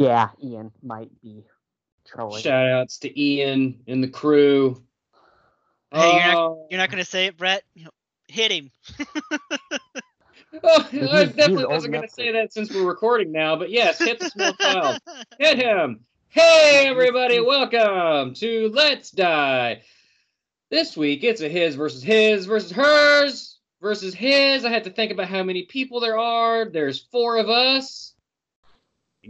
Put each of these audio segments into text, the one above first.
but yeah, Ian might be trolling. Shout outs to Ian and the crew. Hey, you're not, Oh, you're not gonna say it, Brett? Hit him. oh, He's- I definitely wasn't going to say that since we're recording now, but yes, hit the small child. Hit him. Hey, everybody, welcome to Let's Die. This week, it's a his versus his versus hers versus his. I had to think about how many people there are. There's four of us.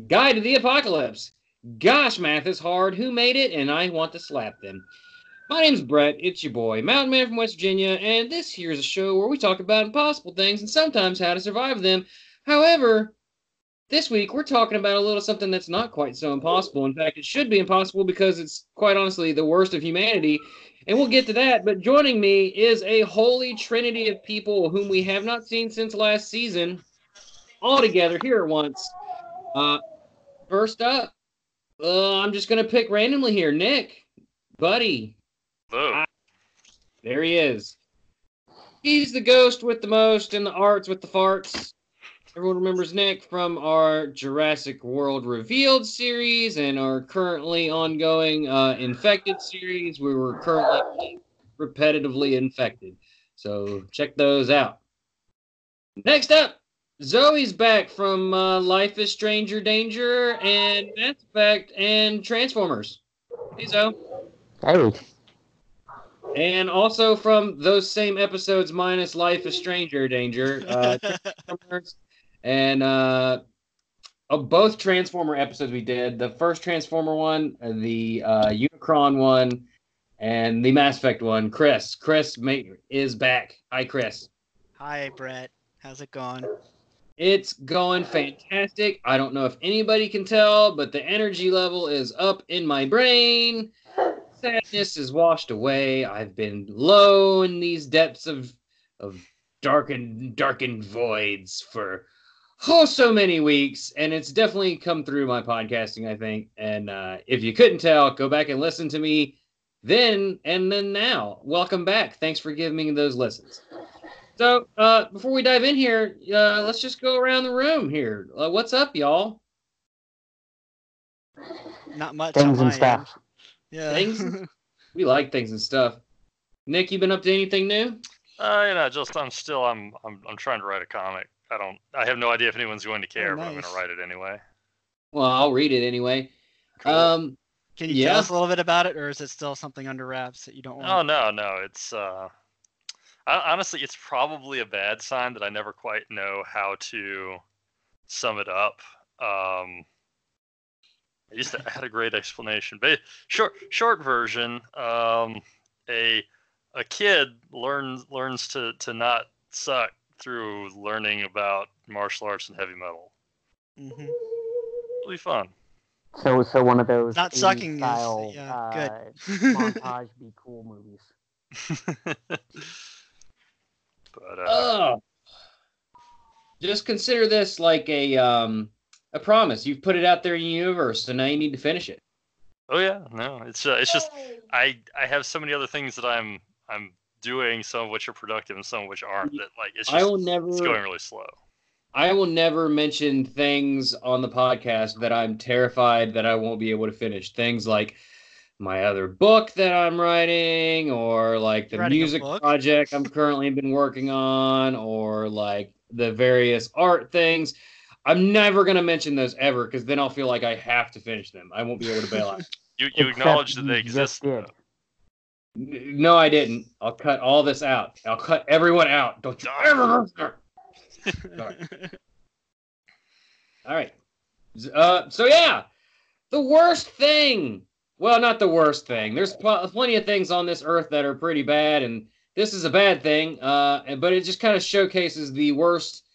Guide to the Apocalypse. Gosh, math is hard. Who made it? And I want to slap them. My name's Brett. It's your boy, Mountain Man from West Virginia, and this here's a show where we talk about impossible things and sometimes how to survive them. However, this week we're talking about a little something that's not quite so impossible. In fact, it should be impossible because it's quite honestly the worst of humanity. And we'll get to that. But joining me is a holy trinity of people whom we have not seen since last season, all together here at once. Uh, first up, uh, I'm just gonna pick randomly here. Nick, buddy, Hello. there he is. He's the ghost with the most and the arts with the farts. Everyone remembers Nick from our Jurassic World Revealed series and our currently ongoing uh, Infected series. We were currently repetitively infected. So check those out. Next up, Zoe's back from uh, Life is Stranger Danger and Mass Effect and Transformers. Hey, Zoe. Hey, And also from those same episodes minus Life is Stranger Danger, uh, Transformers and uh, of both Transformer episodes we did. The first Transformer one, the uh, Unicron one, and the Mass Effect one. Chris, Chris ma- is back. Hi, Chris. Hi, Brett. How's it going? It's going fantastic. I don't know if anybody can tell, but the energy level is up in my brain. Sadness is washed away. I've been low in these depths of of darkened darkened voids for oh so many weeks, and it's definitely come through my podcasting, I think. And uh, if you couldn't tell, go back and listen to me then and then now. Welcome back. Thanks for giving me those listens. So, uh, before we dive in here, uh, let's just go around the room here. Uh, what's up, y'all? Not much. things and stuff. end. Yeah. Things? We like things and stuff. Nick, you been up to anything new? Uh, you know, just I'm still I'm I'm I'm trying to write a comic. I don't I have no idea if anyone's going to care, but I'm gonna write it anyway. Well, I'll read it anyway. Cool. Um, Can you yeah. tell us a little bit about it, or is it still something under wraps that you don't want? Oh no, no, it's uh I, honestly it's probably a bad sign that I never quite know how to sum it up. Um I used to I had a great explanation. But short short version, um a a kid learns learns to to not suck through learning about martial arts and heavy metal. hmm It'll be fun. So, so one of those Not 80s sucking is- style, yeah, uh, good. montage be cool movies. but uh, oh, just consider this like a um, a promise. You've put it out there in the universe, so now you need to finish it. oh yeah, no, it's uh, it's just I I have so many other things that I'm I'm doing, some of which are productive and some of which aren't. That like it's just I will never. it's going really slow. I will never mention things on the podcast that I'm terrified that I won't be able to finish. Things like my other book that I'm writing, or like the writing music project I'm currently been working on, or like the various art things. I'm never gonna mention those ever because then I'll feel like I have to finish them. I won't be able to bail out. You you Except acknowledge that they exist. though. No, I didn't. I'll cut all this out. I'll cut everyone out. Don't you ever. Sorry. All right. Uh, so yeah, the worst thing. Well, not the worst thing. There's pl- plenty of things on this earth that are pretty bad, and this is a bad thing. Uh, and- but it just kind of showcases the worst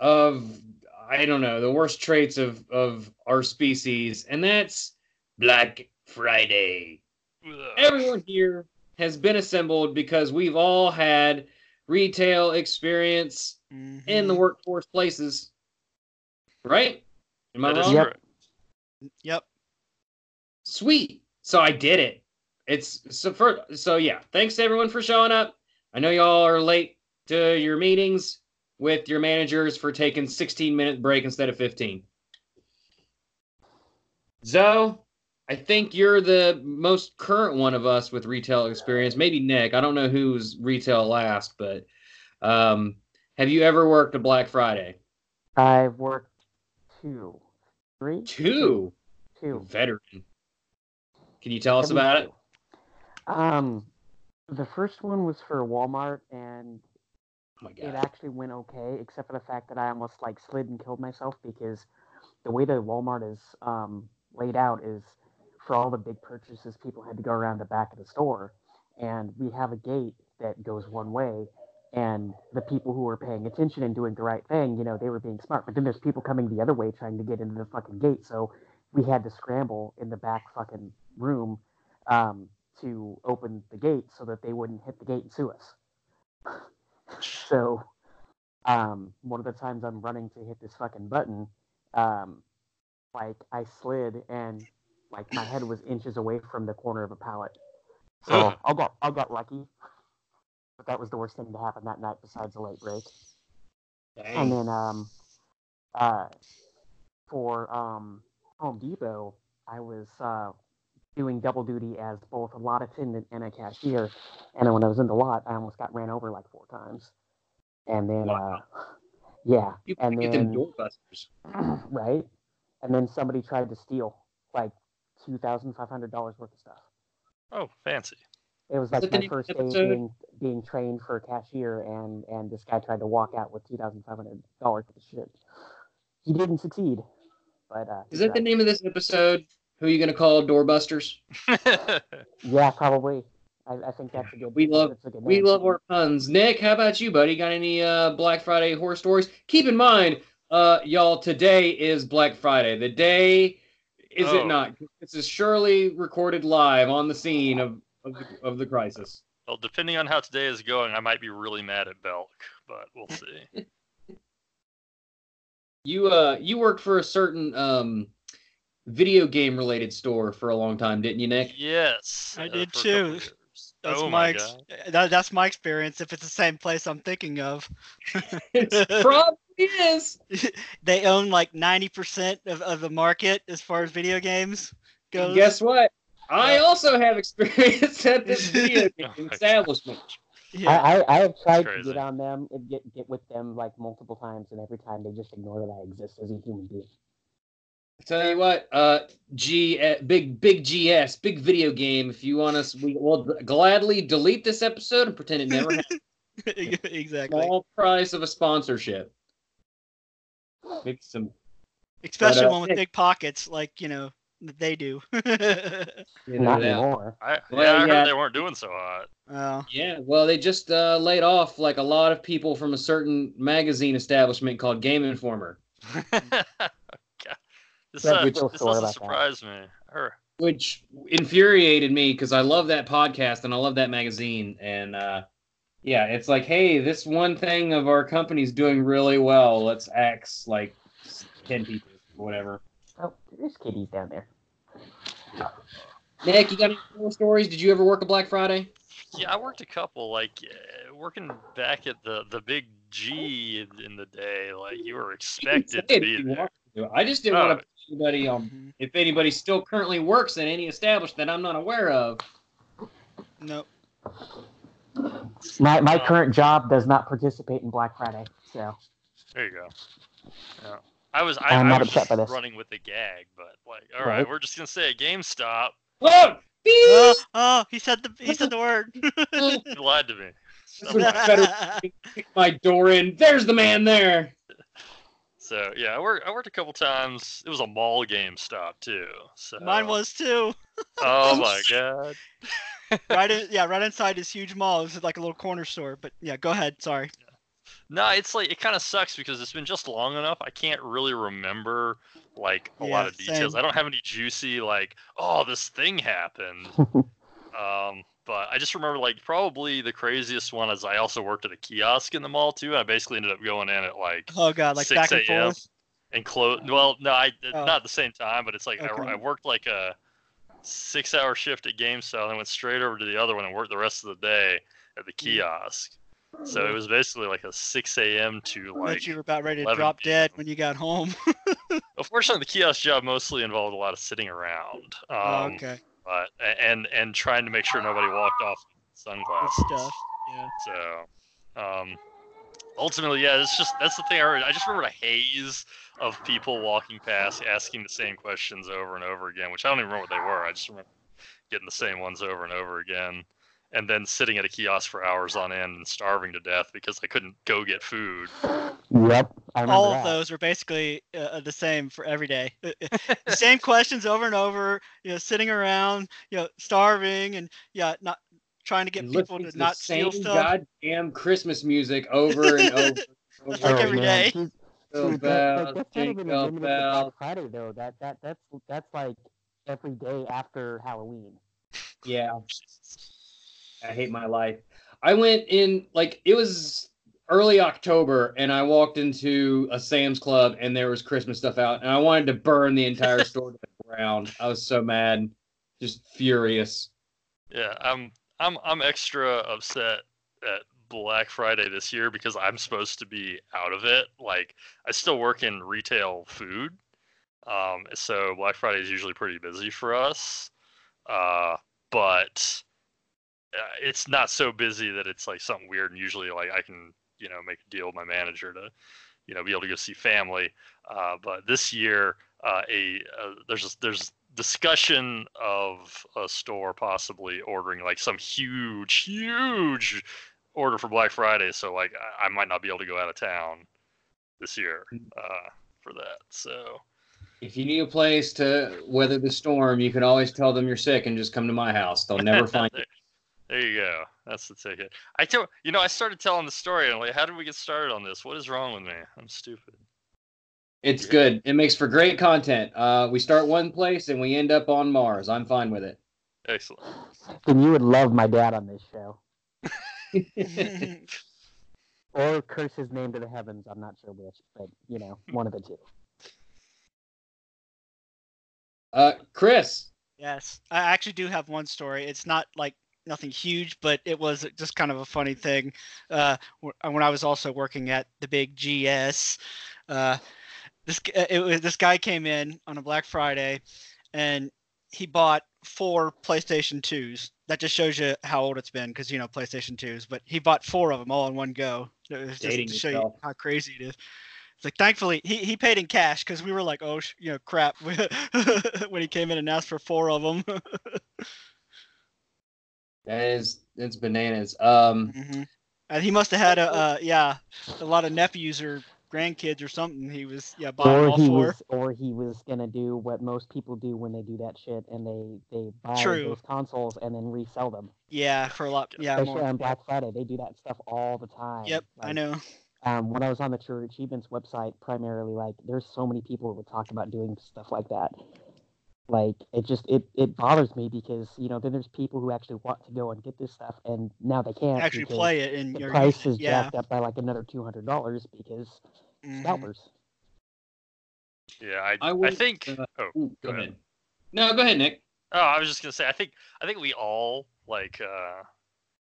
of I don't know the worst traits of of our species, and that's Black Friday Ugh. everyone here has been assembled because we've all had retail experience in the Mhm. workforce places. Right? Am I That is wrong? Yep. Yep. Sweet. So I did it. It's so for so yeah. Thanks to everyone for showing up. I know y'all are late to your meetings with your managers for taking 16 minute break instead of 15. Zoe, I think you're the most current one of us with retail experience. Maybe Nick. I don't know who's retail last, but um, have you ever worked a Black Friday? I've worked two, three, Two. two. Veteran. Can you tell us about it? Um, the first one was for Walmart, and Oh it actually went okay, except for the fact that I almost like slid and killed myself because the way that Walmart is um, laid out is for all the big purchases, people had to go around the back of the store, and we have a gate that goes one way. And the people who were paying attention and doing the right thing, you know, they were being smart. But then there's people coming the other way trying to get into the fucking gate. So we had to scramble in the back fucking room um, to open the gate so that they wouldn't hit the gate and sue us. so um, one of the times I'm running to hit this fucking button, um, like I slid and like my head was inches away from the corner of a pallet. So I got I got lucky, but that was the worst thing to happen that night besides a late break. And then um, uh, for um, Home Depot, I was uh, doing double duty as both a lot attendant and a cashier. And when I was in the lot, I almost got ran over like four times. And then, Wow. uh, yeah, You and get them then doorbusters. right, and then somebody tried to steal like two thousand five hundred dollars worth of stuff. Oh, fancy. It was like the my first the day being being trained for a cashier, and and this guy tried to walk out with two thousand five hundred dollars worth of shit. He didn't succeed, but uh, Is he that the name of this episode? Who are you gonna call doorbusters? Yeah, probably. I, I think that's a good. We love- that's a good We love our puns. Nick, how about you, buddy? Got any uh, Black Friday horror stories? Keep in mind, uh, y'all, today is Black Friday. The day, is Oh. it not? This is surely recorded live on the scene of of the, of the crisis. well, depending on how today is going, I might be really mad at Belk, but we'll see. You uh, you worked for a certain um, video game related store for a long time, didn't you, Nick? yes. I uh, did for a couple too. That's oh my my ex- god. that, that's my experience. If it's the same place I'm thinking of, It probably is. they own like ninety percent of, of the market as far as video games goes. Guess what? I Yeah. also have experience at this video game Oh establishment. Yeah. I, I, I have tried to get on them and get get with them like multiple times, and every time they just ignore that I exist as a human being. Tell you what, uh, G, uh, big, big GS, big video game. If you want us, we will gladly delete this episode and pretend it never happened. exactly. Small price of a sponsorship. Maybe some. Especially But, uh, one with big pockets, like you know that they do. You know, Not that- anymore. I, Well, yeah, I heard they weren't doing so hot. oh, Yeah, well, they just uh, laid off like a lot of people from a certain magazine establishment called Game Informer, God. This, uh, this doesn't about that. surprise me. Her. which infuriated me because I love that podcast and I love that magazine. And uh, yeah, it's like, hey, this one thing of our company's doing really well. Let's axe like ten people, or whatever. There's kitties down there. Nick, you got any more stories? Did you ever work a Black Friday? Yeah, I worked a couple. Like uh, working back at the the big G in, in the day. Like you were You expected say to be there. to. I just didn't Oh. want to put anybody on. mhm. If anybody still currently works at any establishment that I'm not aware of. nope. My my Uh, current job does not participate in Black Friday, so There you go. Yeah. I was I, I'm I not was upset by this. running with the gag, but like, all right, Right. we're just gonna say a GameStop. Oh, beep! Oh, oh, he said the he said the word. You lied to me. This was better kick my door in. There's the man there. So yeah, I worked I worked a couple times. It was a mall GameStop too. So Mine was too. Oh my god. Right in, yeah, right inside this huge mall. This is like a little corner store. But yeah, go ahead. Sorry. No, it's like it kind of sucks because it's been just long enough. I can't really remember like a lot of details. same. I don't have any juicy like, oh, this thing happened. um, but I just remember like probably the craziest one is I also worked at a kiosk in the mall too. And I basically ended up going in at like Oh god, like 6 back and a.m. forth. and close. Well, no, I Oh. not at the same time, but it's like I, Okay. I worked like a six-hour shift at GameStop, and then went straight over to the other one and worked the rest of the day at the Hmm. kiosk. So it was basically like a 6 a.m. to like. you were about ready to drop dead when you got home. Unfortunately, the kiosk job mostly involved a lot of sitting around. Um, oh, okay. But and and trying to make sure nobody walked off with Good sunglasses. stuff. Yeah. So, um, ultimately, yeah, it's just that's the thing. I, heard. I just remember a haze of people walking past, asking the same questions over and over again, which I don't even remember what they were. I just remember getting the same ones over and over again, and then sitting at a kiosk for hours on end and starving to death because I couldn't go get food. Yep, I remember All that. of those are basically uh, the same for every day. the same questions over and over. You know, sitting around, you know, starving, and yeah, not trying to get And people to the not steal same stuff. goddamn Christmas music over and over. Like Oh, every man, day. dude, Jingle dude, that- like, bells, that's not even jingle limited to bells. Black Friday though. That that that's that's like every day after Halloween. Yeah, I hate my life. I went in like it was early October, and I walked into a Sam's Club, and there was Christmas stuff out, and I wanted to burn the entire store to the ground. I was so mad, just furious. Yeah, I'm I'm I'm extra upset at Black Friday this year because I'm supposed to be out of it. Like I still work in retail food. Um, so Black Friday is usually pretty busy for us. Uh, but uh, it's not so busy that it's like something weird and usually like I can, you know, make a deal with my manager to, you know, be able to go see family. Uh, but this year, uh, a uh, there's a, there's discussion of a store possibly ordering like some huge, huge order for Black Friday. So like I, I might not be able to go out of town this year uh, for that. So If you need a place to weather the storm, you can always tell them you're sick and just come to my house. They'll never find you. There, there you go. That's the ticket. I tell you know I started telling the story and I'm like, how did we get started on this? What is wrong with me? I'm stupid. It's good. It makes for great content. Uh, we start one place and we end up on Mars. I'm fine with it. Excellent. Then you would love my dad on this show, or curse his name to the heavens. I'm not sure which, but you know, one of the two. Uh, Chris, Yes, I actually do have one story. It's not like nothing huge, but it was just kind of a funny thing. Uh, when I was also working at the big GS, uh, this uh, it was this guy came in on a Black Friday, and he bought four PlayStation Twos. That just shows you how old it's been, because you know PlayStation Twos. But he bought four of them all in one go. It was just to show you how crazy it is. It's like thankfully he, he paid in cash because we were like oh sh- you know crap when he came in and asked for four of them. that is it's bananas. Um, hmm And he must have had a uh, yeah a lot of nephews or grandkids or something. He was yeah buying all four. was, or he was gonna do what most people do when they do that shit, and they they buy True. those consoles and then resell them. Yeah, for a lot. Yeah, Especially more. on Black Friday, they do that stuff all the time. Yep, I know. um, when I was on the True Achievements website, primarily, like there's so many people who would talk about doing stuff like that. Like it just it it bothers me because you know then there's people who actually want to go and get this stuff and now they can't Actually play it and the you're price is. Yeah. jacked up by like another two hundred dollars because mhm. scalpers. Yeah, I I I, think. uh, oh, ooh, go ahead. No, go ahead, Nick. Oh, I was just gonna say, I think I think we all like uh,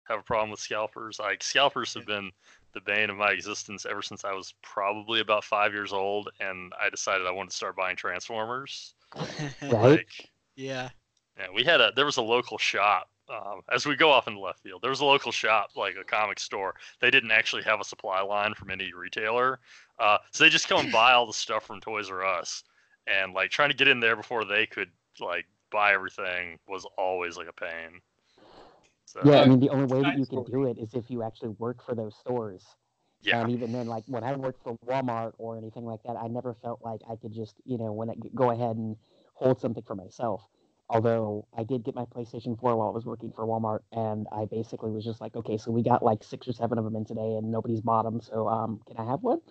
have a problem with scalpers. Like scalpers have been the bane of my existence ever since I was probably about five years old, and I decided I wanted to start buying Transformers. Right. Like, yeah. yeah, we had a there was a local shop. Um, as we go off in the left field, there was a local shop, like a comic store. They didn't actually have a supply line from any retailer, uh, so they just come and buy all the stuff from Toys R Us. And like trying to get in there before they could like buy everything was always like a pain. So, Yeah, I mean the only way that you can do it is if you actually work for those stores. Yeah. And even then, like when I worked for Walmart or anything like that, I never felt like I could just, you know, when I go ahead and hold something for myself. Although I did get my PlayStation 4 while I was working for Walmart, and I basically was just like, okay, so we got like six or seven of them in today, and nobody's bought them, so um, can I have one?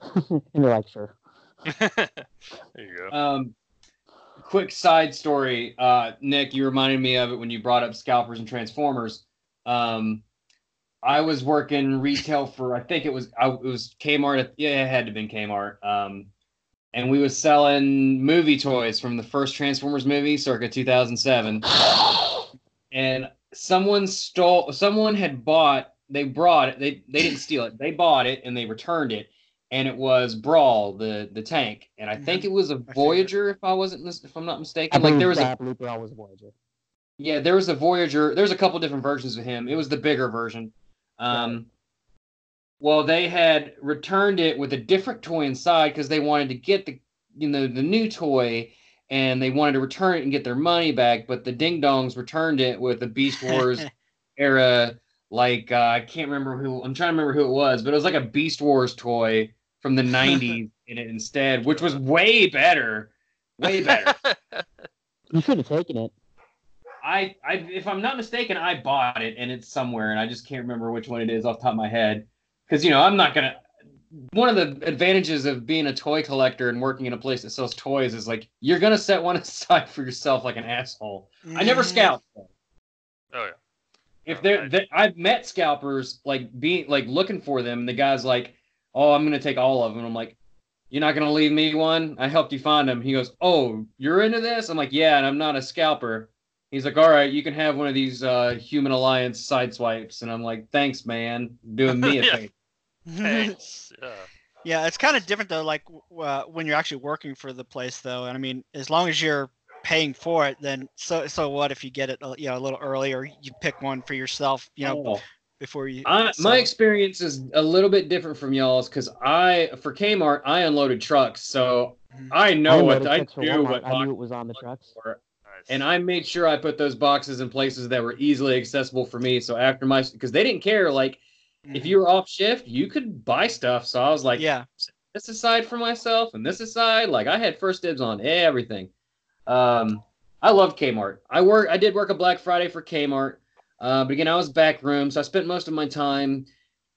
and they're like, sure. there you go. Um, quick side story, uh, Nick. You reminded me of it when you brought up scalpers and Transformers. Um, I was working retail for I think it was I, it was Kmart. Yeah, it had to have been Kmart. Um, and we was selling movie toys from the first Transformers movie, circa 2007. And someone stole. Someone had bought they brought it. They they didn't steal it. They bought it and they returned it, and it was Brawl the the tank, and I think it was a. Voyager if I wasn't mis- if I'm not I mistaken. Like believe, there was yeah, I a believe Brawl was a Voyager. yeah there was a Voyager. There's a couple different versions of him. It was the bigger version. Um, well, they had returned it with a different toy inside because they wanted to get the you know the new toy. And they wanted to return it and get their money back, but the Ding Dongs returned it with a Beast Wars era like uh, I can't remember who I'm trying to remember who it was, but it was like a Beast Wars toy from the 90s in it instead, which was way better. Way better. You should have taken it. I, I if I'm not mistaken, I bought it and it's somewhere and I just can't remember which one it is off the top of my head. Cuz you know, I'm not going to one of the advantages of being a toy collector and working in a place that sells toys is like you're going to set one aside for yourself like an asshole. I never Mhm. scalp. oh yeah. if Oh, they're, right. they I've met scalpers like being like looking for them. And the guy's like, "Oh, I'm gonna take all of them." I'm like, "You're not gonna leave me one? I helped you find them." He goes, "Oh, you're into this?" I'm like, "Yeah, and I'm not a scalper." He's like, "All right, you can have one of these uh, Human Alliance Sideswipes." And I'm like, "Thanks, man, doing me a Yeah. favor." Thanks. Yeah. Yeah, it's kind of different though. Like uh, when you're actually working for the place, though. And I mean, as long as you're paying for it, then so so what if you get it, uh, you know, a little early, or you pick one for yourself, you know, Oh. before you. I, sell my experience is a little bit different from y'all's because I, for Kmart, I unloaded trucks, so Mhm. I know I what I trucks for knew what I knew it was on the trucks. for. And I made sure I put those boxes in places that were easily accessible for me. So after my, because they didn't care, like if Mhm. you were off shift, you could buy stuff. So I was like, yeah, this aside for myself and this aside, like I had first dibs on everything. Um, I loved Kmart. I work, I did work a Black Friday for Kmart. Uh, but again, I was back room, so I spent most of my time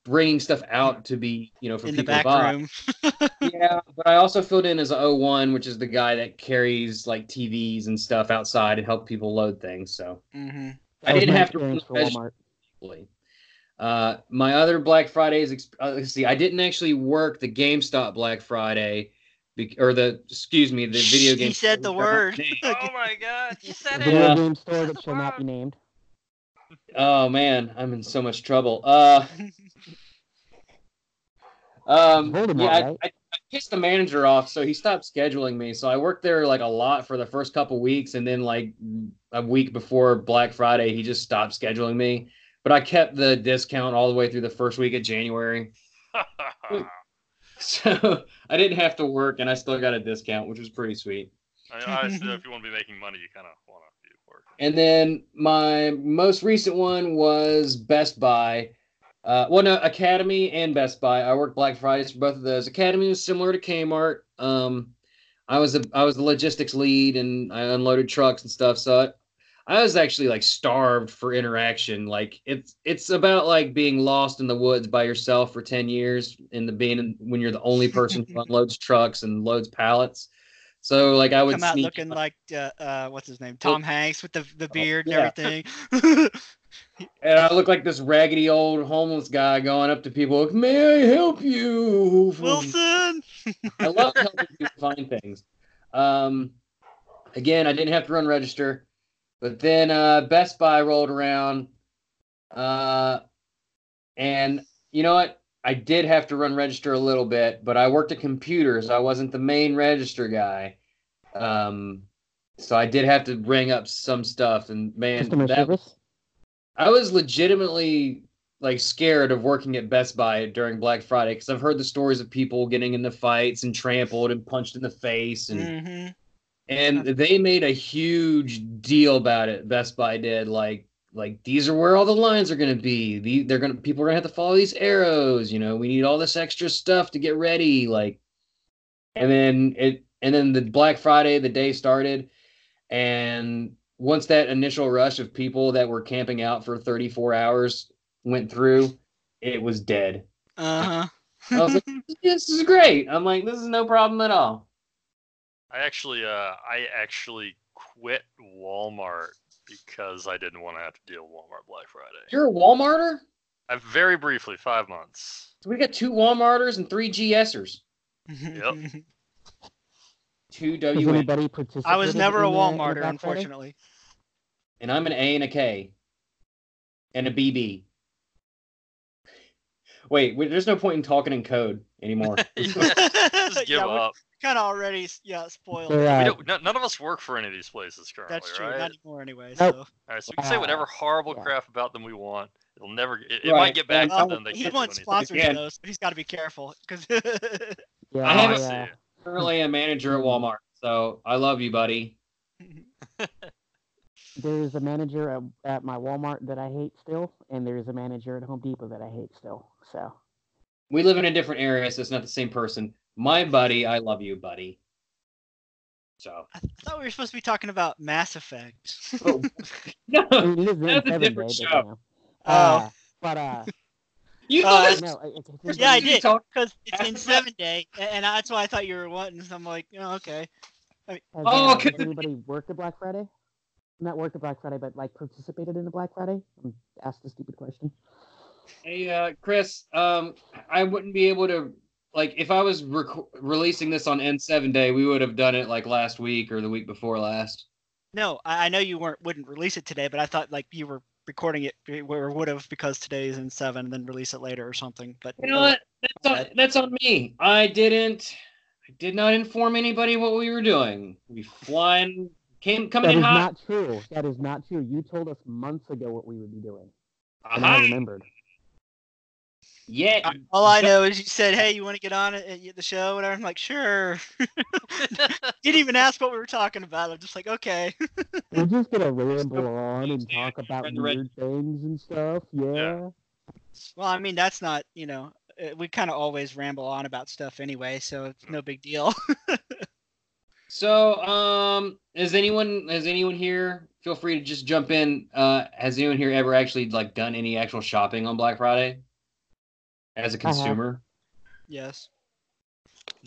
bringing stuff out to be, you know, for in the people back to buy room. yeah, but I also filled in as a O1, which is the guy that carries like TVs and stuff outside and help people load things. So hmm I didn't have to experience for Walmart. fully. Uh, my other Black Fridays, ex- uh, let's see, I didn't actually work the GameStop Black Friday, bec- or the excuse me, the video game. he said the word. oh my god, you A said video it. Yeah. game store that shall not be named. Oh man, I'm in so much trouble. Uh, um, Voldemort, yeah, I, right? I, I pissed the manager off, so he stopped scheduling me. So I worked there like a lot for the first couple weeks, and then like a week before Black Friday, he just stopped scheduling me. But I kept the discount all the way through the first week of January, so I didn't have to work, and I still got a discount, which was pretty sweet. I mean, honestly, if you want to be making money, you kind of want to be working. And then my most recent one was Best Buy. Uh, well, no, Academy and Best Buy. I worked Black Fridays for both of those. Academy was similar to Kmart. Um, I was a I was the logistics lead, and I unloaded trucks and stuff. So I, I was actually like starved for interaction. Like it's it's about like being lost in the woods by yourself for ten years, and the being when you're the only person who unloads trucks and loads pallets. So like I would Come out sneak looking like uh, uh, what's his name, Tom Hanks with the the beard and Oh, yeah. everything. And I look like this raggedy old homeless guy going up to people, like, "May I help you?" Wilson. I love helping people find things. Um, again, I didn't have to run register, but then uh, Best Buy rolled around, uh, and you know what? I did have to run register a little bit, but I worked at computers. I wasn't the main register guy, um, so I did have to ring up some stuff. And man, Customer that service. I was legitimately like scared of working at Best Buy during Black Friday because I've heard the stories of people getting into fights and trampled and punched in the face and hmm and they made a huge deal about it. Best Buy did like like these are where all the lines are going to be. The, they're going to people are going to have to follow these arrows. You know, we need all this extra stuff to get ready. Like, and then it and then the Black Friday the day started, and once that initial rush of people that were camping out for 34 hours went through, it was dead. Uh I was like, this is great. I'm like, this is no problem at all. I actually, uh, I actually quit Walmart because I didn't want to have to deal with Walmart Black Friday. You're a Walmarter? I very briefly, five months. So we got two Walmarters and three GSers. huh. Two Has W anybody participated? I was never a in the- in the Walmarter, unfortunately. and I'm an A and a K and a BB. Wait, wait, there's no point in talking in code anymore. Yeah, Just give yeah, we're up. Kind of already yeah spoiled. They're, We don't, none of us work for any of these places currently, That's true. right? Not anymore anyway. Nope. So All right, so we can say whatever horrible yeah. crap about them we want. It'll never. It, it Right, might get back and- to them. They he can't do wants sponsors Yeah. though, so he's got to be careful because yeah, I haven't- yeah. Currently a manager at Walmart, so I love you, buddy. There's a manager at, at my Walmart that I hate still, and there's a manager at Home Depot that I hate still. So We live in a different area, so it's not the same person. My buddy, I love you, buddy. So I, th- I thought we were supposed to be talking about Mass Effect. Oh, no, I mean, That's a different day, show. but, you. Oh. Uh, but uh, you Uh, thought this no, it- it's- it's- Yeah, I did. Because it's in Effect? seven day, and that's why I thought you were wanting. So I'm like, oh, okay. Has, Oh, uh, okay. has anybody worked at Black Friday? Not worked at Black Friday, but like participated in the Black Friday? I'm asked a stupid question. Hey, uh, Chris, um, I wouldn't be able to like if I was rec- releasing this on N7 day, we would have done it like last week or the week before last. No, I, I know you weren't wouldn't release it today, but I thought like you were recording it or would have because today is N7, and then release it later or something. But You know what? That's on, that's on me. I didn't. I did not inform anybody what we were doing. We flying came coming That in is hot. not true. That is not true. You told us months ago what we would be doing, and I uh-huh. remembered. Yeah, All I know is you said, "Hey, you want to get on it at the show?" Whatever. I'm like, "Sure." Didn't even ask what we were talking about. I'm just like, "Okay." We're just gonna ramble on and talk about Red Red- weird things and stuff. Yeah. well, I mean, that's not you know. uh, We kind of always ramble on about stuff anyway, so it's no big deal. So, um, is anyone has anyone here? Feel free to just jump in. Uh, has anyone here ever actually like done any actual shopping on Black Friday as a have. consumer? yes.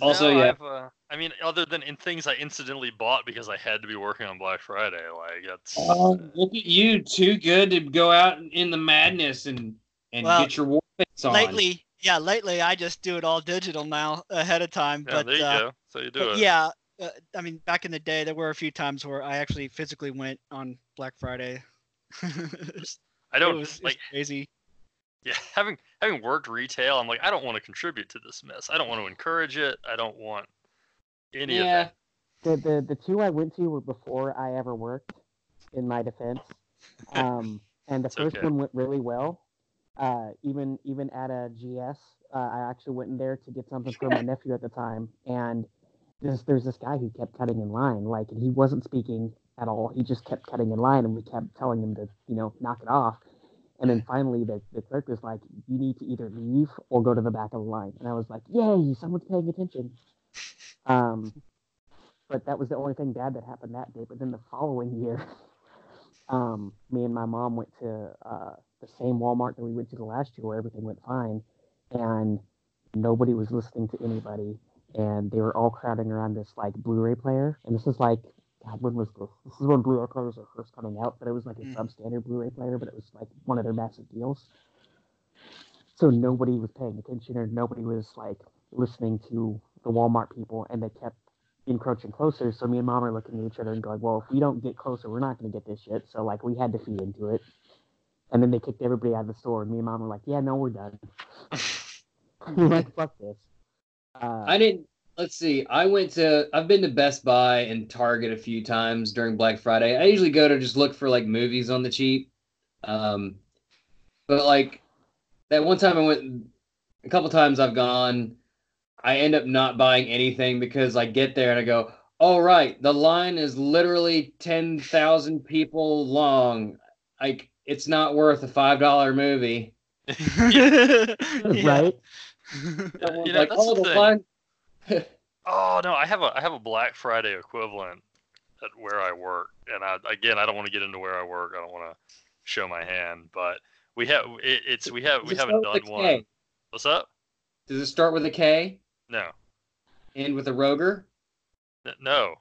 Also, No, yeah. I've, uh, I mean, other than in things I incidentally bought because I had to be working on Black Friday, like that's. Oh, look at you! Too good to go out in the madness and and Well, get your war face on. Lately, yeah, lately I just do it all digital now ahead of time. yeah, but there you uh, go. So you do it. yeah, uh, I mean, back in the day, there were a few times where I actually physically went on Black Friday. I don't it was- it's like. crazy. Yeah, having having worked retail, I'm like, I don't want to contribute to this mess. I don't want to encourage it. I don't want any of yeah, that. The, the the two I went to were before I ever worked. In my defense, um, and the It's first okay. one went really well. Uh, even even at a GS, uh, I actually went in there to get something for my nephew at the time, and there's there's this guy who kept cutting in line, like, and he wasn't speaking at all. He just kept cutting in line, and we kept telling him to you know knock it off. And then finally, the, the clerk was like, "You need to either leave or go to the back of the line." And I was like, "Yay, someone's paying attention." Um, but that was the only thing bad that happened that day. But then the following year, um, me and my mom went to uh, the same Walmart that we went to the last year, where everything went fine, and nobody was listening to anybody, and they were all crowding around this like Blu-ray player. And this is like, God, when was this? This is when Blu-ray players were first coming out, but it was like a Mm. substandard Blu-ray player, but it was like one of their massive deals. So nobody was paying attention, or nobody was like listening to the Walmart people, and they kept encroaching closer. So me and mom are looking at each other and going, "Well, if we don't get closer, we're not going to get this shit." So like we had to feed into it, and then they kicked everybody out of the store. And me and mom were like, "Yeah, no, we're done." we're like, "Fuck this." Uh, I didn't. Let's see. I went to. I've been to Best Buy and Target a few times during Black Friday. I usually go to just look for like movies on the cheap. Um, but like that one time I went. A couple times I've gone. I end up not buying anything because I get there and I go, "All right, the line is literally ten thousand people long. Like it's not worth a five dollar movie." Yeah. right? You know, like, that's oh, the the thing. line. Oh no, I have a I have a Black Friday equivalent at where I work, and I again I don't want to get into where I work. I don't want to show my hand, but we have it, it's we have we Does it haven't done one. What's up? Does it start with a K? No, End with a Roger? No.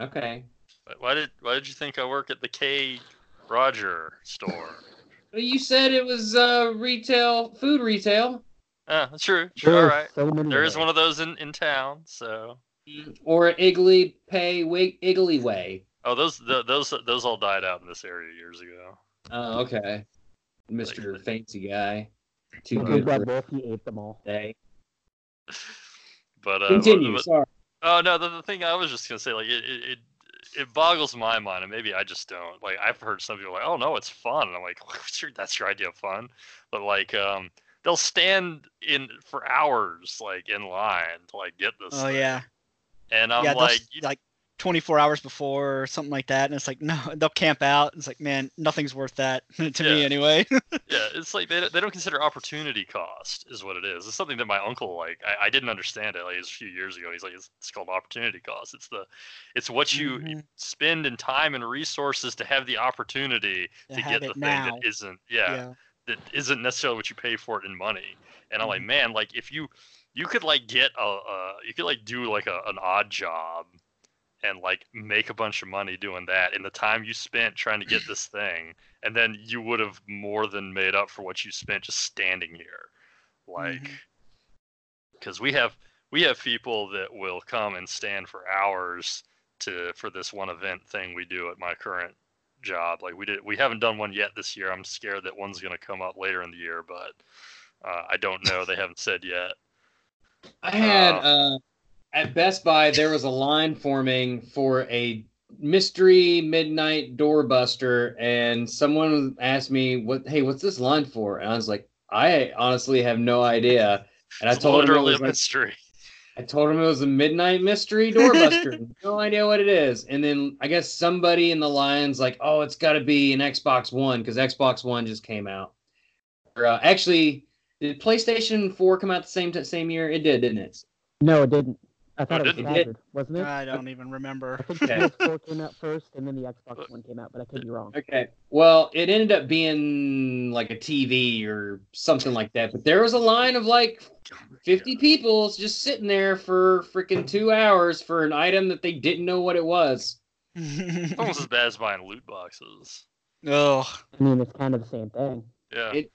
Okay. Wh- Why did why did you think I work at the K Roger store? You said it was uh, retail, food retail, Ah, that's true. True. There All are right. so many There of is one of those in, in town. So or Iggly Pay Wig Iggly Way. oh those the, those those all died out in this area years ago. Oh, okay. Mister Like- Fancy Guy. too The good big for bad wolf, ate them all. today. But uh, Continue. but- Sorry. Oh no, the, the thing I was just gonna say, like it, it, it, it boggles my mind, and maybe I just don't. Like I've heard some people like, "Oh no, it's fun," and I'm like, What's your, "That's your idea of fun?" But like, um, they'll stand in for hours, like in line to like get this. Oh thing. yeah, and I'm yeah. like, s- like 24 hours before or something like that, and it's like no, they'll camp out. It's like man, nothing's worth that to me anyway. yeah, it's like they, they don't consider opportunity cost, is what it is. It's something that my uncle like. I, I didn't understand it. Like it was a few years ago. He's like, it's, it's called opportunity cost. It's the, it's what you Mhm. spend in time and resources to have the opportunity To to get the thing now. that isn't. yeah. That isn't necessarily what you pay for it in money. And I'm like, mm-hmm. man, like if you you could like get a, a you could like do like a, an odd job and like make a bunch of money doing that in the time you spent trying to get this thing and then you would have more than made up for what you spent just standing here. Like mm-hmm. because we have we have people that will come and stand for hours to for this one event thing we do at my current job. Like we did, we haven't done one yet this year. I'm scared that one's going to come up later in the year, but uh, I don't know. They haven't said yet. I had Uh, uh, at Best Buy there was a line forming for a mystery midnight doorbuster, and someone asked me, "What? Hey, what's this line for?" And I was like, "I honestly have no idea." And I told him it literally was a like, mystery. I told him it was a midnight mystery doorbuster. no idea what it is. And then I guess somebody in the lines like, "Oh, it's got to be an Xbox One because Xbox One just came out." Or, uh, actually, did PlayStation Four come out the same t- same year? It did, didn't it? No, it didn't. I thought it it was didn't? wasn't it? I don't even remember. I think the Okay. PS4 came out first, and then the Xbox One came out, but I could be wrong. Okay. Well, it ended up being like a TV or something like that. But there was a line of like 50 people just sitting there for freaking two hours for an item that they didn't know what it was. It's almost as bad as buying loot boxes. oh, I mean, it's kind of the same thing. Yeah. It-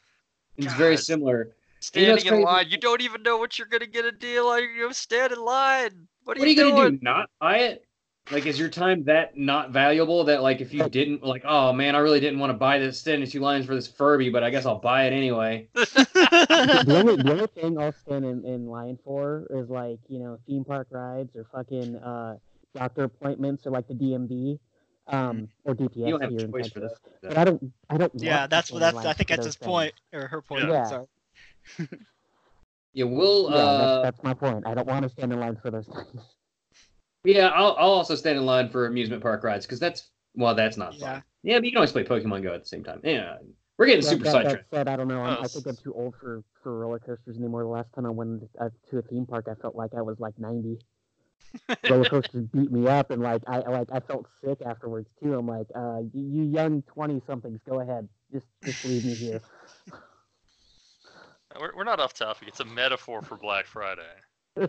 It's very similar. Standing it's in crazy? line, you don't even know what you're gonna get a deal on. You stand in line. What are, What are you gonna do? Not buy it? Like, is your time that not valuable that like if you didn't like, oh man, I really didn't want to buy this stand in two lines for this Furby, but I guess I'll buy it anyway. the only the only thing I'll stand in, in line for is like you know theme park rides or fucking uh, doctor appointments or like the DMV um, or DPS You don't have here a in choice for Texas. that. But I don't I don't. yeah, that's what that's. I think for that's those his point or her point. Yeah. Sorry. Yeah, we'll Yeah, uh that's, that's my point. I don't want to stand in line for those things. yeah, I'll I'll also stand in line for amusement park rides because that's well, that's not Yeah. fun. Yeah, but you can always play Pokemon Go at the same time. Yeah, we're getting That- super that, sidetracked. that said, I don't know. I'm, I think I'm too old for, for roller coasters anymore. The last time I went uh, to a theme park, I felt like I was like 90. roller coasters beat me up, and like I like I felt sick afterwards too. I'm like, uh, you, you young 20 somethings, go ahead, just just leave me here. We're, we're not off topic. It's a metaphor for Black Friday. hey,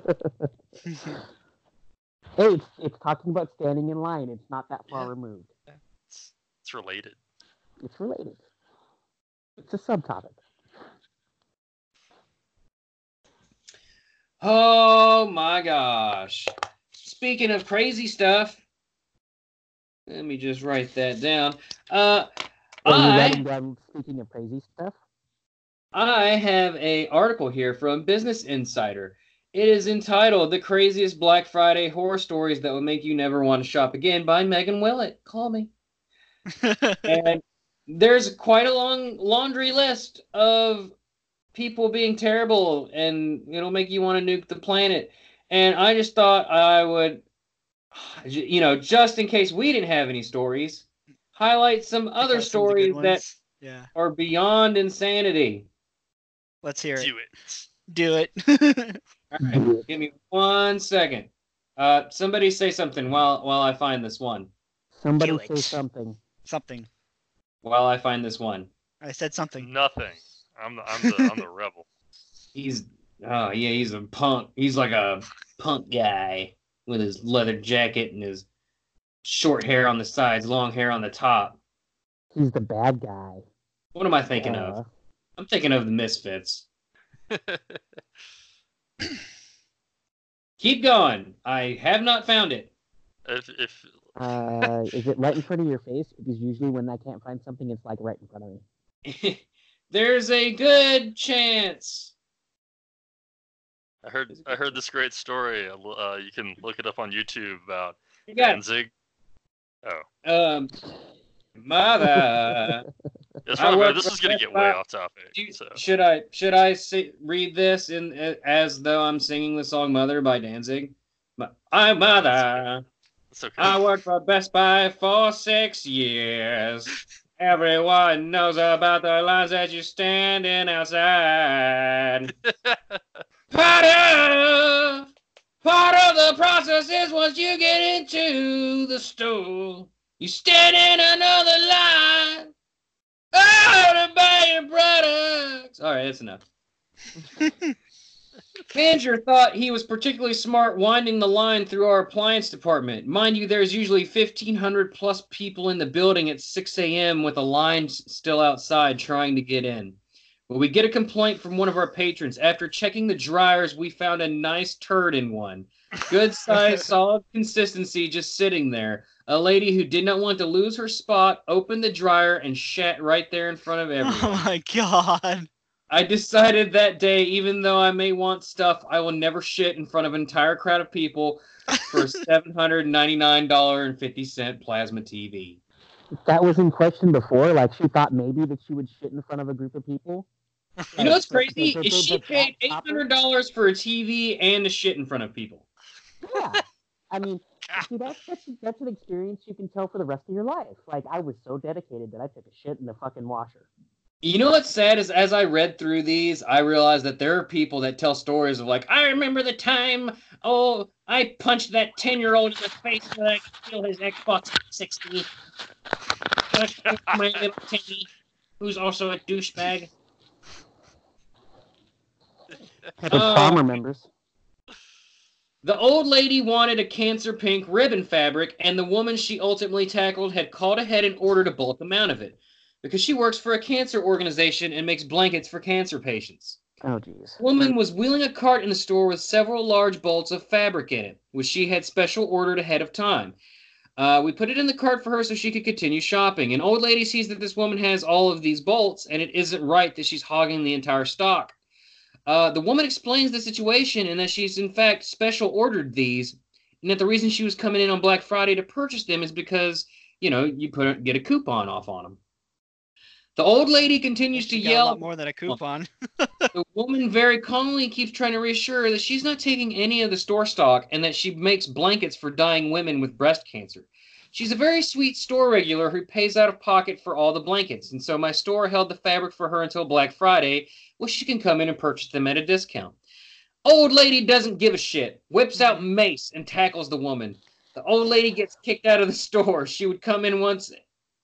it's, it's talking about standing in line. It's not that far Yeah. removed. It's, it's related. It's related. It's a subtopic. Oh my gosh. Speaking of crazy stuff, let me just write that down. Uh Are you I writing down speaking of crazy stuff? I have a article here from Business Insider. It is entitled "The Craziest Black Friday Horror Stories That Would Make You Never Want to Shop Again" by Megan Willett. Call me. and there's quite a long laundry list of people being terrible and it'll make you want to nuke the planet and i just thought i would you know just in case we didn't have any stories highlight some other Pick some of the good stories that. Yeah. are beyond insanity Let's hear it. Do it. Do it. all right give me one second uh somebody say something while while i find this one Somebody Do say it. something. something. while i find this one I said something. Nothing. I'm the I'm the I'm the rebel. He's oh yeah, he's a punk. He's like a punk guy with his leather jacket and his short hair on the sides, long hair on the top. He's the bad guy. What am I thinking Uh, of? I'm thinking of the Misfits. Keep going. I have not found it. if if Uh, is it right in front of your face? Because usually when I can't find something, it's like right in front of me. there's a good chance. I heard I heard this great story. Uh, you can look it up on YouTube about You got Danzig. um, mother. I probably, this is gonna get way off topic. Do- So Should I should I read this in as though I'm singing the song "Mother" by Danzig? I'm mother. it's okay. I worked for Best Buy for six years. Everyone knows about the lines that you're standing outside. part of part of the process is once you get into the store, you stand in another line. Products. All right, that's enough. Manager thought he was particularly smart winding the line through our appliance department. Mind you, there's usually 1,500 plus people in the building at 6 a.m. with a line still outside trying to get in. But we get a complaint from one of our patrons. After checking the dryers, we found a nice turd in one. Good size, solid consistency just sitting there. A lady who did not want to lose her spot opened the dryer and shat right there in front of oh everyone. Oh my god. I decided that day, even though I may want stuff, I will never shit in front of an entire crowd of people for a seven hundred ninety nine dollar and fifty cent plasma TV. that was in question before. Like she thought maybe that she would shit in front of a group of people. You know what's crazy? but- but- Is she paid $800 for a TV and to shit in front of people? Yeah. I mean, see, that's, that's that's an experience you can tell for the rest of your life. Like I was so dedicated that I took a shit in the fucking washer. You know what's sad is as I read through these, I realized that there are people that tell stories of like, I remember the time, oh, I punched that ten year old in the face so that I could steal his Xbox 60. My little Timmy, who's also a douchebag. Type of Uh, prom remembers. The old lady wanted a cancer pink ribbon fabric, and the woman she ultimately tackled had called ahead and ordered a bulk amount of it because she works for a cancer organization and makes blankets for cancer patients. Oh jeez. The woman was wheeling a cart in the store with several large bolts of fabric in it, which she had special ordered ahead of time. Uh, we put it in the cart for her so she could continue shopping. An old lady sees that this woman has all of these bolts, and it isn't right that she's hogging the entire stock. Uh, the woman explains the situation and that she's in fact special ordered these, and that the reason she was coming in on Black Friday to purchase them is because you know you put get a coupon off on them. The old lady continues to got a yell lot more than a coupon. the woman very calmly keeps trying to reassure her that she's not taking any of the store stock and that she makes blankets for dying women with breast cancer. She's a very sweet store regular who pays out of pocket for all the blankets, and so my store held the fabric for her until Black Friday, where she can come in and purchase them at a discount. Old lady doesn't give a shit, whips out mace and tackles the woman. The old lady gets kicked out of the store. She would come in once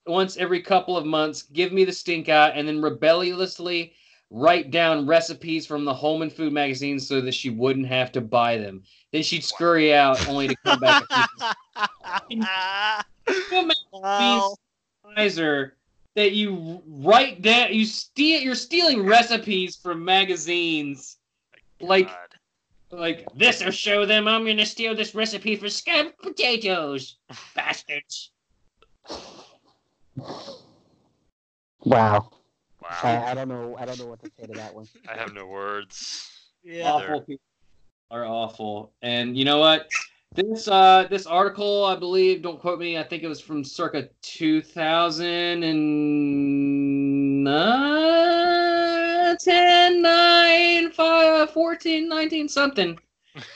once every couple of months, give me the stink eye, and then rebelliously write down recipes from the home and food magazine so that she wouldn't have to buy them. Then she'd scurry out only to come back. wow. Advisor that you write down, you steal, you're stealing recipes from magazines. Like, God. like this will show them I'm gonna steal this recipe for scalloped potatoes, bastards. Wow. I, Wow. I don't know. I don't know what to say to that one. I have no words. Yeah. awful people are awful. And you know what? This uh this article, I believe, don't quote me, I think it was from circa 2009, 10, 9, 5, 14, 19, something.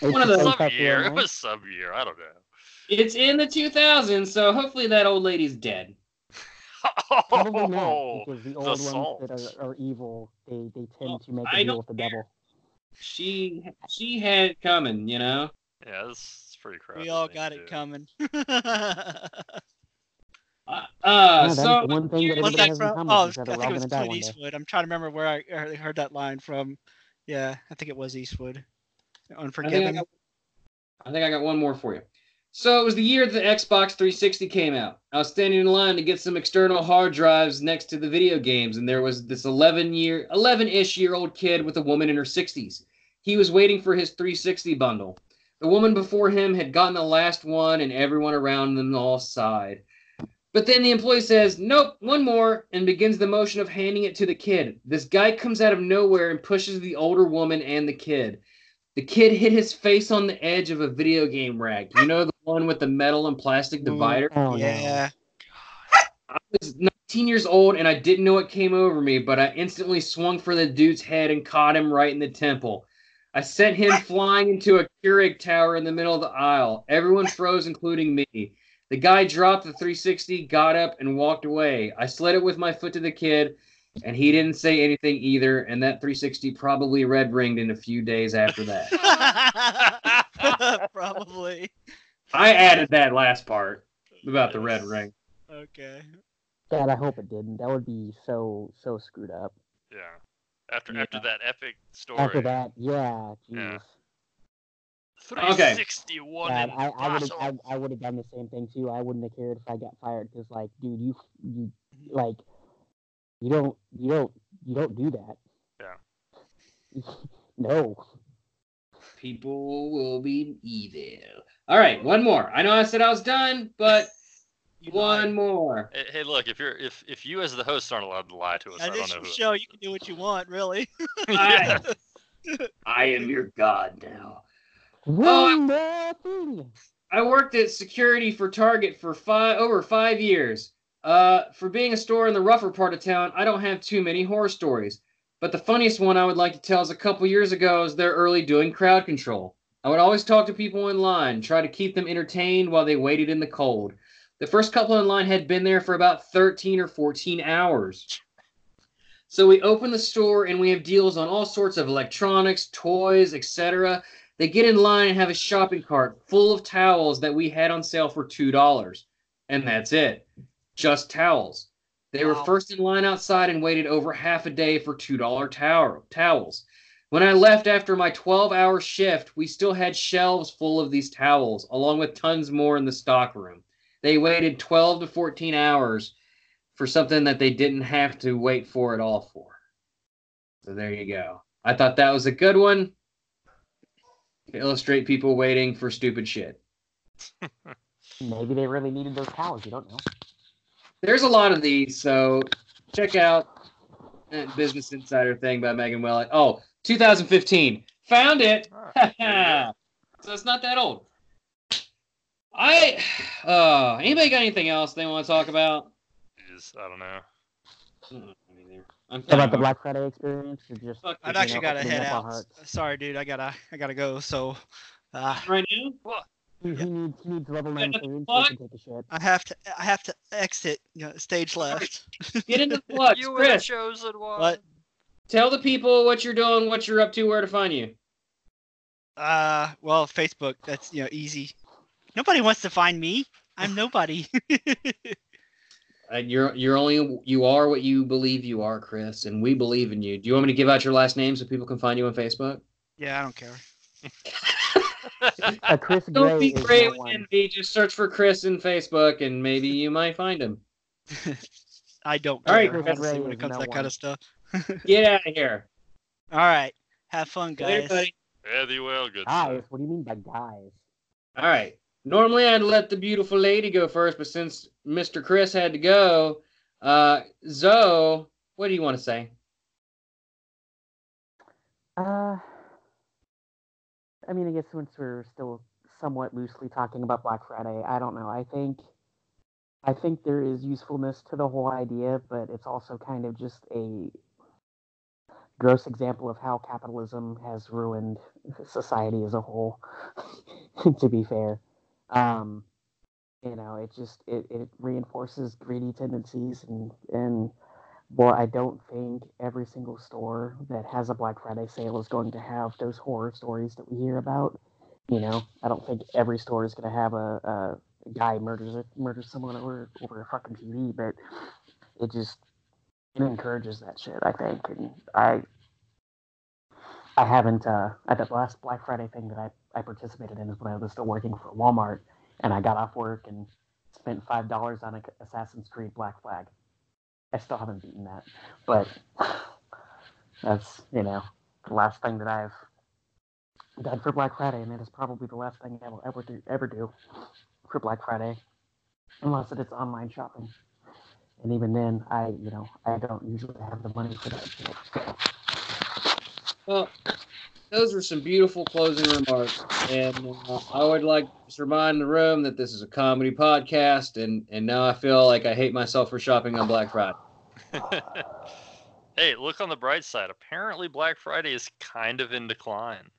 One of the- just Some like year. that, It was some year. I don't know. It's in the 2000s, so hopefully that old lady's dead. Oh, not, because the old ones salt. that are, are evil, they, they tend Oh, to make I a deal with the devil. She she had it coming, you know. Yeah, this is pretty crap. we all got it coming. Uh, Yeah, uh that is so one thing that What's everybody that has in from? common Oh, is that I think it was gonna die Clint. Eastwood. I'm trying to remember where I heard heard that line from. Yeah, I think it was Eastwood. I think I, Unforgiven. got, I think I got one more for you. So it was the year the Xbox 360 came out. I was standing in line to get some external hard drives next to the video games, and there was this 11 year, 11-ish year old kid with a woman in her 60s. He was waiting for his 360 bundle. The woman before him had gotten the last one, and everyone around them all sighed. But then the employee says, Nope, one more, and begins the motion of handing it to the kid. This guy comes out of nowhere and pushes the older woman and the kid. The kid hit his face on the edge of a video game rack. You know the one with the metal and plastic mm, divider? Oh, yeah. I was 19 years old and I didn't know what came over me, but I instantly swung for the dude's head and caught him right in the temple. I sent him flying into a Keurig tower in the middle of the aisle. Everyone froze, including me. The guy dropped the 360, got up, and walked away. I slid it with my foot to the kid, and he didn't say anything either. And that 360 probably red ringed in a few days after that. Probably. I added that last part about the red ring. Okay. God, I hope it didn't. That would be so so screwed up. Yeah. After Yeah. after that epic story. After that, yeah, Yeah. jeez. 361 God, I, I would have I, I would have done the same thing too. I wouldn't have cared if I got fired because like, dude, you you like you don't you don't you don't do that. Yeah. no. People will be evil. All right, one more. I know I said I was done, but You one lied. more. Hey, hey, look! If you're if if you as the host aren't allowed to lie to us, I don't know who. show, you can do what you want, really. I, I am your god now. One more thing. I worked at security for Target for five over five years. Uh, for being a store in the rougher part of town, I don't have too many horror stories. But the funniest one I would like to tell is a couple years ago is their early doing crowd control. I would always talk to people in line, try to keep them entertained while they waited in the cold. The first couple in line had been there for about 13 or 14 hours. So we open the store and we have deals on all sorts of electronics, toys, etc. They get in line and have a shopping cart full of towels that we had on sale for $2. And that's it. Just towels. They were first in line outside and waited over half a day for $2 tower, towels. When I left after my 12 hour shift, we still had shelves full of these towels, along with tons more in the stockroom. They waited 12 to 14 hours for something that they didn't have to wait for at all for. So there you go. I thought that was a good one to illustrate people waiting for stupid shit. Maybe they really needed those towels. You don't know. There's a lot of these, so check out that Business Insider thing by Megan Willett. Oh, 2015. Found it. Ah, so it's not that old. I uh anybody got anything else they want to talk about? you. Jeez, I don't know. Mm, me neither. I'm How about the kinda- Black Friday experience? Or just I've actually know, got to opening head out. Sorry, dude. I gotta I gotta go. So, uh, right now. he, he needs he needs level nine so fuck. he can take a shit. I have to I have to exit. You know, stage left. Get into the flux, you were the Chris. chosen one. What? Tell the people what you're doing, what you're up to, where to find you. Uh, well, Facebook. That's you know easy. Nobody wants to find me. I'm nobody. Uh, you're you're only you are what you believe you are, Chris, and we believe in you. Do you want me to give out your last name so people can find you on Facebook? yeah, I don't care. Uh, Chris Don't Gray be great with envy. Just search for Chris in Facebook, and maybe you might find him. I don't All right, care. Chris honestly, Ray when is it comes to no that kind of stuff. Get out of here, All right. Have fun, Later, guys. buddy. Yeah, thee well, good. Guys, sir. what do you mean by guys? All right. Normally I'd let the beautiful lady go first, but since Mr. Chris had to go, uh, Zoe, what do you want to say? Uh, I mean, I guess since we're still somewhat loosely talking about Black Friday, I don't know. I think, I think there is usefulness to the whole idea, but it's also kind of just a gross example of how capitalism has ruined society as a whole. to be fair, um, you know, it just it, it reinforces greedy tendencies and and well, I don't think every single store that has a Black Friday sale is going to have those horror stories that we hear about. You know, I don't think every store is going to have a, a guy murders a, murders someone over over a fucking TV, but it just it encourages that shit. I think, and I I haven't uh, at the last Black Friday thing that I I participated in is when I was still working for Walmart, and I got off work and spent five dollars on a Assassin's Creed Black Flag. I still haven't beaten that, but that's you know the last thing that I've done for Black Friday, and it is probably the last thing I will ever do ever do for Black Friday. unless it's online shopping. And even then, I you know I don't usually have the money for that. So. Well, those were some beautiful closing remarks, and uh, I would like to remind the room that this is a comedy podcast, and and now I feel like I hate myself for shopping on Black Friday. hey, look on the bright side. Apparently, Black Friday is kind of in decline.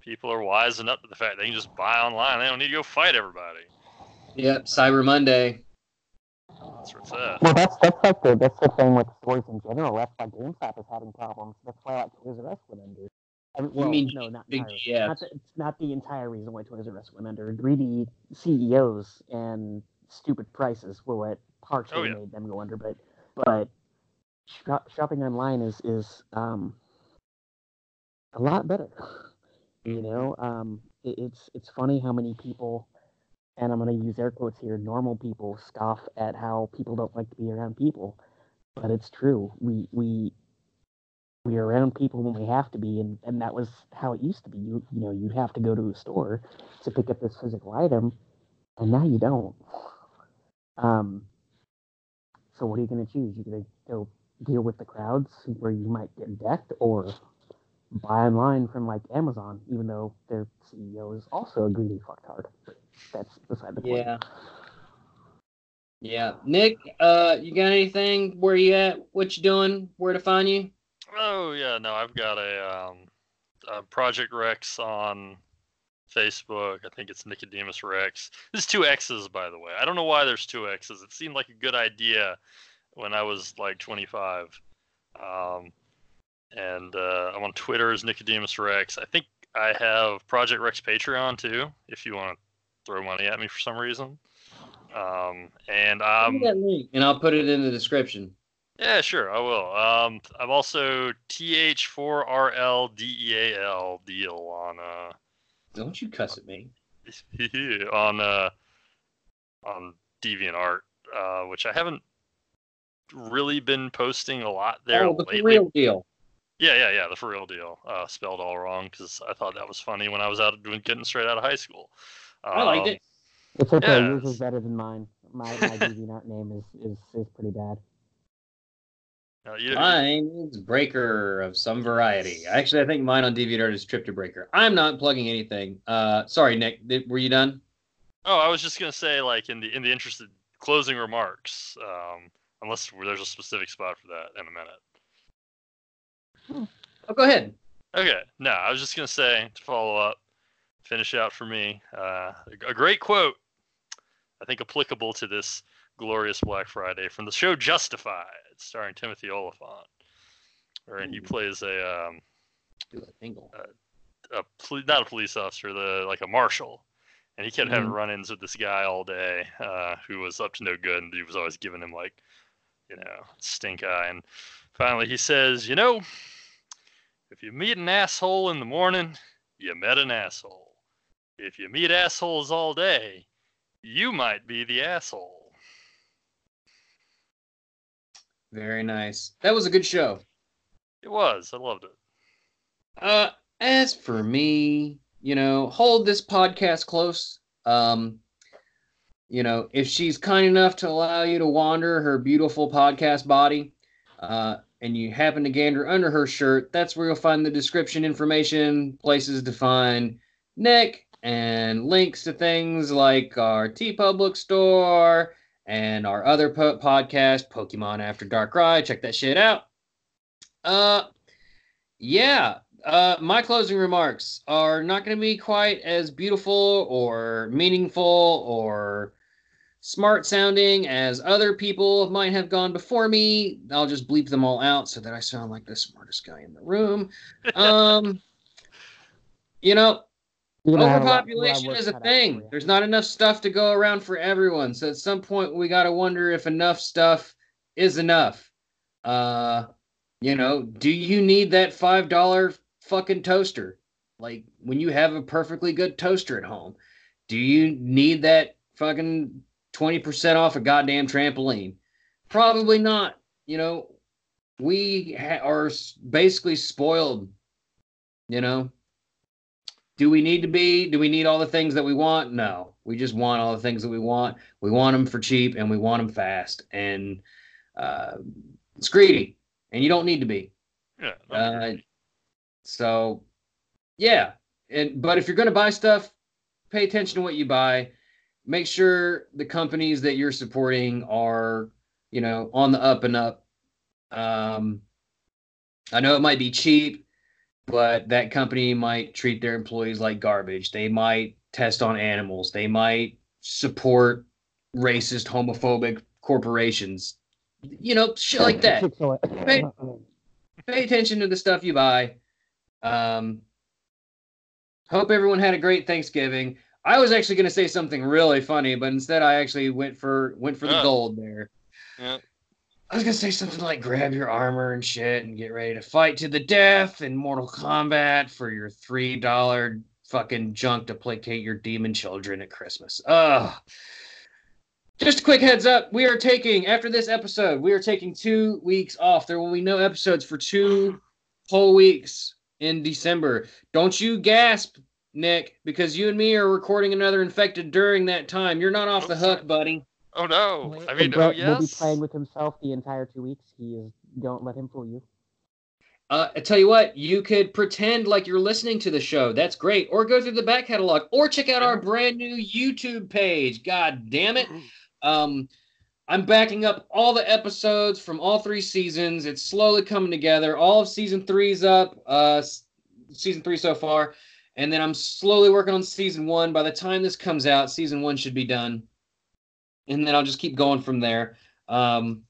People are wising up to the fact they can just buy online. They don't need to go fight everybody. Yep, Cyber Monday. That's where it's at. Well, that's that's like the that's the thing with stores in general. That's why GameStop is having problems. That's why like Toys R Us went under. I mean, well, mean no, not big entirely. GF. Not the, it's not the entire reason why Toys R Us went under. Greedy CEOs and stupid prices were what partially Oh, yeah. made them go under. But but shop, shopping online is is um a lot better. You know, um, it, it's it's funny how many people, and I'm going to use air quotes here, normal people scoff at how people don't like to be around people, but it's true. We we we are around people when we have to be, and, and that was how it used to be. You you know you'd have to go to a store to pick up this physical item, and now you don't. Um. So what are you going to choose? You're going to go deal with the crowds where you might get decked, or buy online from like Amazon, even though their CEO is also a greedy fucktard. But that's beside the point. Yeah. Yeah, Nick, uh, you got anything? Where you at? What you doing? Where to find you? Oh yeah, no, I've got a, um, a Project Rex on Facebook. I think it's Nicodemus Rex. There's two X's, by the way. I don't know why there's two X's. It seemed like a good idea when I was like 25. Um, and uh, I'm on Twitter as Nicodemus Rex. I think I have Project Rex Patreon too, if you want to throw money at me for some reason. Um, and I'm that link, and I'll put it in the description. yeah, sure, I will. Um, I'm also TH4RLDEAL deal on uh Don't you cuss at me. on uh on DeviantArt, uh, which I haven't really been posting a lot there oh, the lately. real deal. Yeah, yeah, yeah, the for real deal. Uh, spelled all wrong because I thought that was funny when I was out doing getting straight out of high school. I liked Um, it. It's okay. Yeah, Yours is better than mine. My my DeviantArt name is, is is pretty bad. uh, you- Mine is Breaker of some variety. Actually, I think mine on DeviantArt is Trip to Breaker. I'm not plugging anything. Uh, sorry, Nick. Did, were you done? Oh, I was just gonna say, like in the in the interest of closing remarks, um, unless there's a specific spot for that in a minute. Oh, go ahead. Okay, no, I was just gonna say to follow up, finish out for me, uh, a great quote, I think applicable to this glorious Black Friday from the show Justified, starring Timothy Olyphant, wherein he plays a um, a a poli- not a police officer, the like a marshal, and he kept having Mhm. run-ins with this guy all day, uh, who was up to no good, and he was always giving him like, you know, stink eye. And finally, he says, you know, if you meet an asshole in the morning, you met an asshole. If you meet assholes all day, you might be the asshole. Very nice. That was a good show. It was. I loved it. Uh, as for me, you know, hold this podcast close. Um, you know, if she's kind enough to allow you to wander her beautiful podcast body, uh, and you happen to gander under her shirt, that's where you'll find the description information, places to find Nick, and links to things like our TeePublic store and our other po- podcast, Pokemon After Dark Ride. Check that shit out. Uh, yeah, uh, my closing remarks are not going to be quite as beautiful or meaningful or smart sounding as other people might have gone before me. I'll just bleep them all out so that I sound like the smartest guy in the room. Um, you know, overpopulation is a work out for thing. There's not enough stuff to go around for everyone. So at some point we got to wonder if enough stuff is enough. Uh, you know, do you need that five dollar fucking toaster? Like when you have a perfectly good toaster at home, do you need that fucking twenty percent off a goddamn trampoline? Probably not. You know, we ha- are basically spoiled. You know, do we need to be? Do we need all the things that we want? No. We just want all the things that we want. We want them for cheap and we want them fast. And uh, it's greedy, and you don't need to be. Yeah. Uh, so, yeah. And but if you're going to buy stuff, pay attention to what you buy. Make sure the companies that you're supporting are, you know, on the up and up. Um, I know it might be cheap, but that company might treat their employees like garbage. They might test on animals. They might support racist, homophobic corporations. You know, shit like that Chick-fil-A. Pay attention to the stuff you buy. Um, hope everyone had a great Thanksgiving. I was actually going to say something really funny, but instead I actually went for went for the gold there. Yeah. I was to say something like grab your armor and shit and get ready to fight to the death in Mortal Kombat for your three dollar fucking junk to placate your demon children at Christmas. Ugh. Just a quick heads up, we are taking after this episode, we are taking two weeks off. There will be no episodes for two whole weeks in December. Don't you gasp, Nick, because you and me are recording another infected during that time. You're not off the hook, buddy. Oh no! Wait, I mean, Brett oh will be playing with himself the entire two weeks. He is. Don't let him fool you. Uh, I tell you what, you could pretend like you're listening to the show. That's great. Or go through the back catalog, or check out our brand new YouTube page. God damn it! Um, I'm backing up all the episodes from all three seasons. It's slowly coming together. All of season three's up. Uh, season three so far, and then I'm slowly working on season one. By the time this comes out, season one should be done, and then I'll just keep going from there. Um,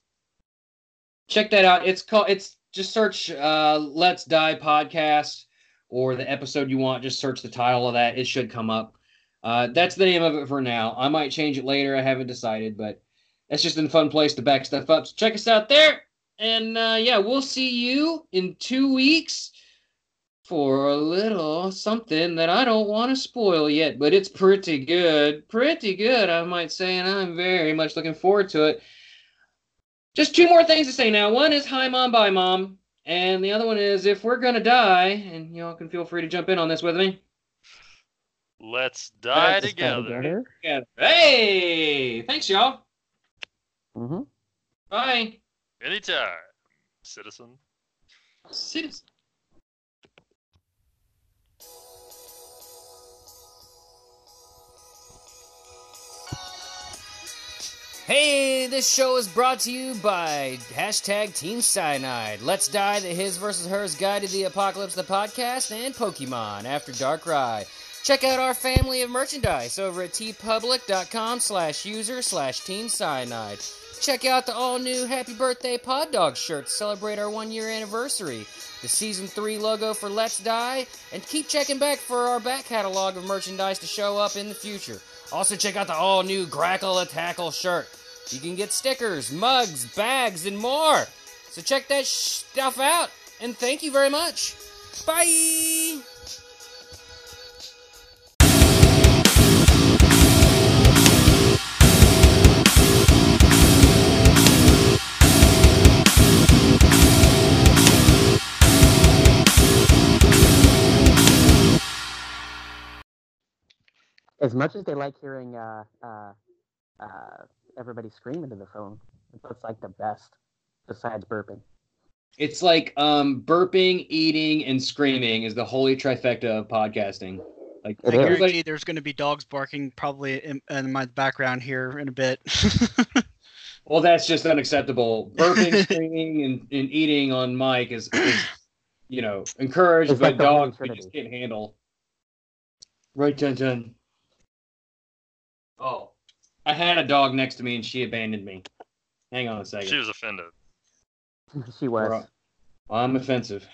check that out. It's called. It's just search uh, "Let's Die" podcast or the episode you want. Just search the title of that. It should come up. Uh, that's the name of it for now. I might change it later. I haven't decided, but that's just a fun place to back stuff up. So check us out there. And uh, yeah, we'll see you in two weeks for a little something that I don't want to spoil yet, but it's pretty good. Pretty good, I might say, and I'm very much looking forward to it. Just two more things to say now. One is hi, mom, bye, mom. And the other one is if we're going to die, and y'all can feel free to jump in on this with me. Let's die Let's die together. Yeah. Hey, thanks, y'all. Mm-hmm. Bye. Anytime, citizen. Citizen. Hey, this show is brought to you by hashtag Team Cyanide. Let's Die, the His versus Hers Guide to the Apocalypse, the podcast, and Pokemon After Dark Ride. Check out our family of merchandise over at teepublic.com slash user slash Team Cyanide. Check out the all-new Happy Birthday Pod Dog shirt to celebrate our one-year anniversary, the Season 3 logo for Let's Die, and keep checking back for our back catalog of merchandise to show up in the future. Also, check out the all new Grackle a Tackle shirt. You can get stickers, mugs, bags, and more. So check that stuff out. And thank you very much. Bye. As much as they like hearing uh, uh, uh, everybody scream into the phone, that's like the best, besides burping. It's like um, burping, eating, and screaming is the holy trifecta of podcasting. Like I is. guarantee everybody, there's going to be dogs barking probably in, in my background here in a bit. well, that's just unacceptable. Burping, screaming, and, and eating on mic is, is you know, encouraged, It's but like dogs we just Trinity. can't handle. Right, Jen Jen. Oh, I had a dog next to me and she abandoned me. Hang on a second. She was offended. she was. Well, I'm offensive.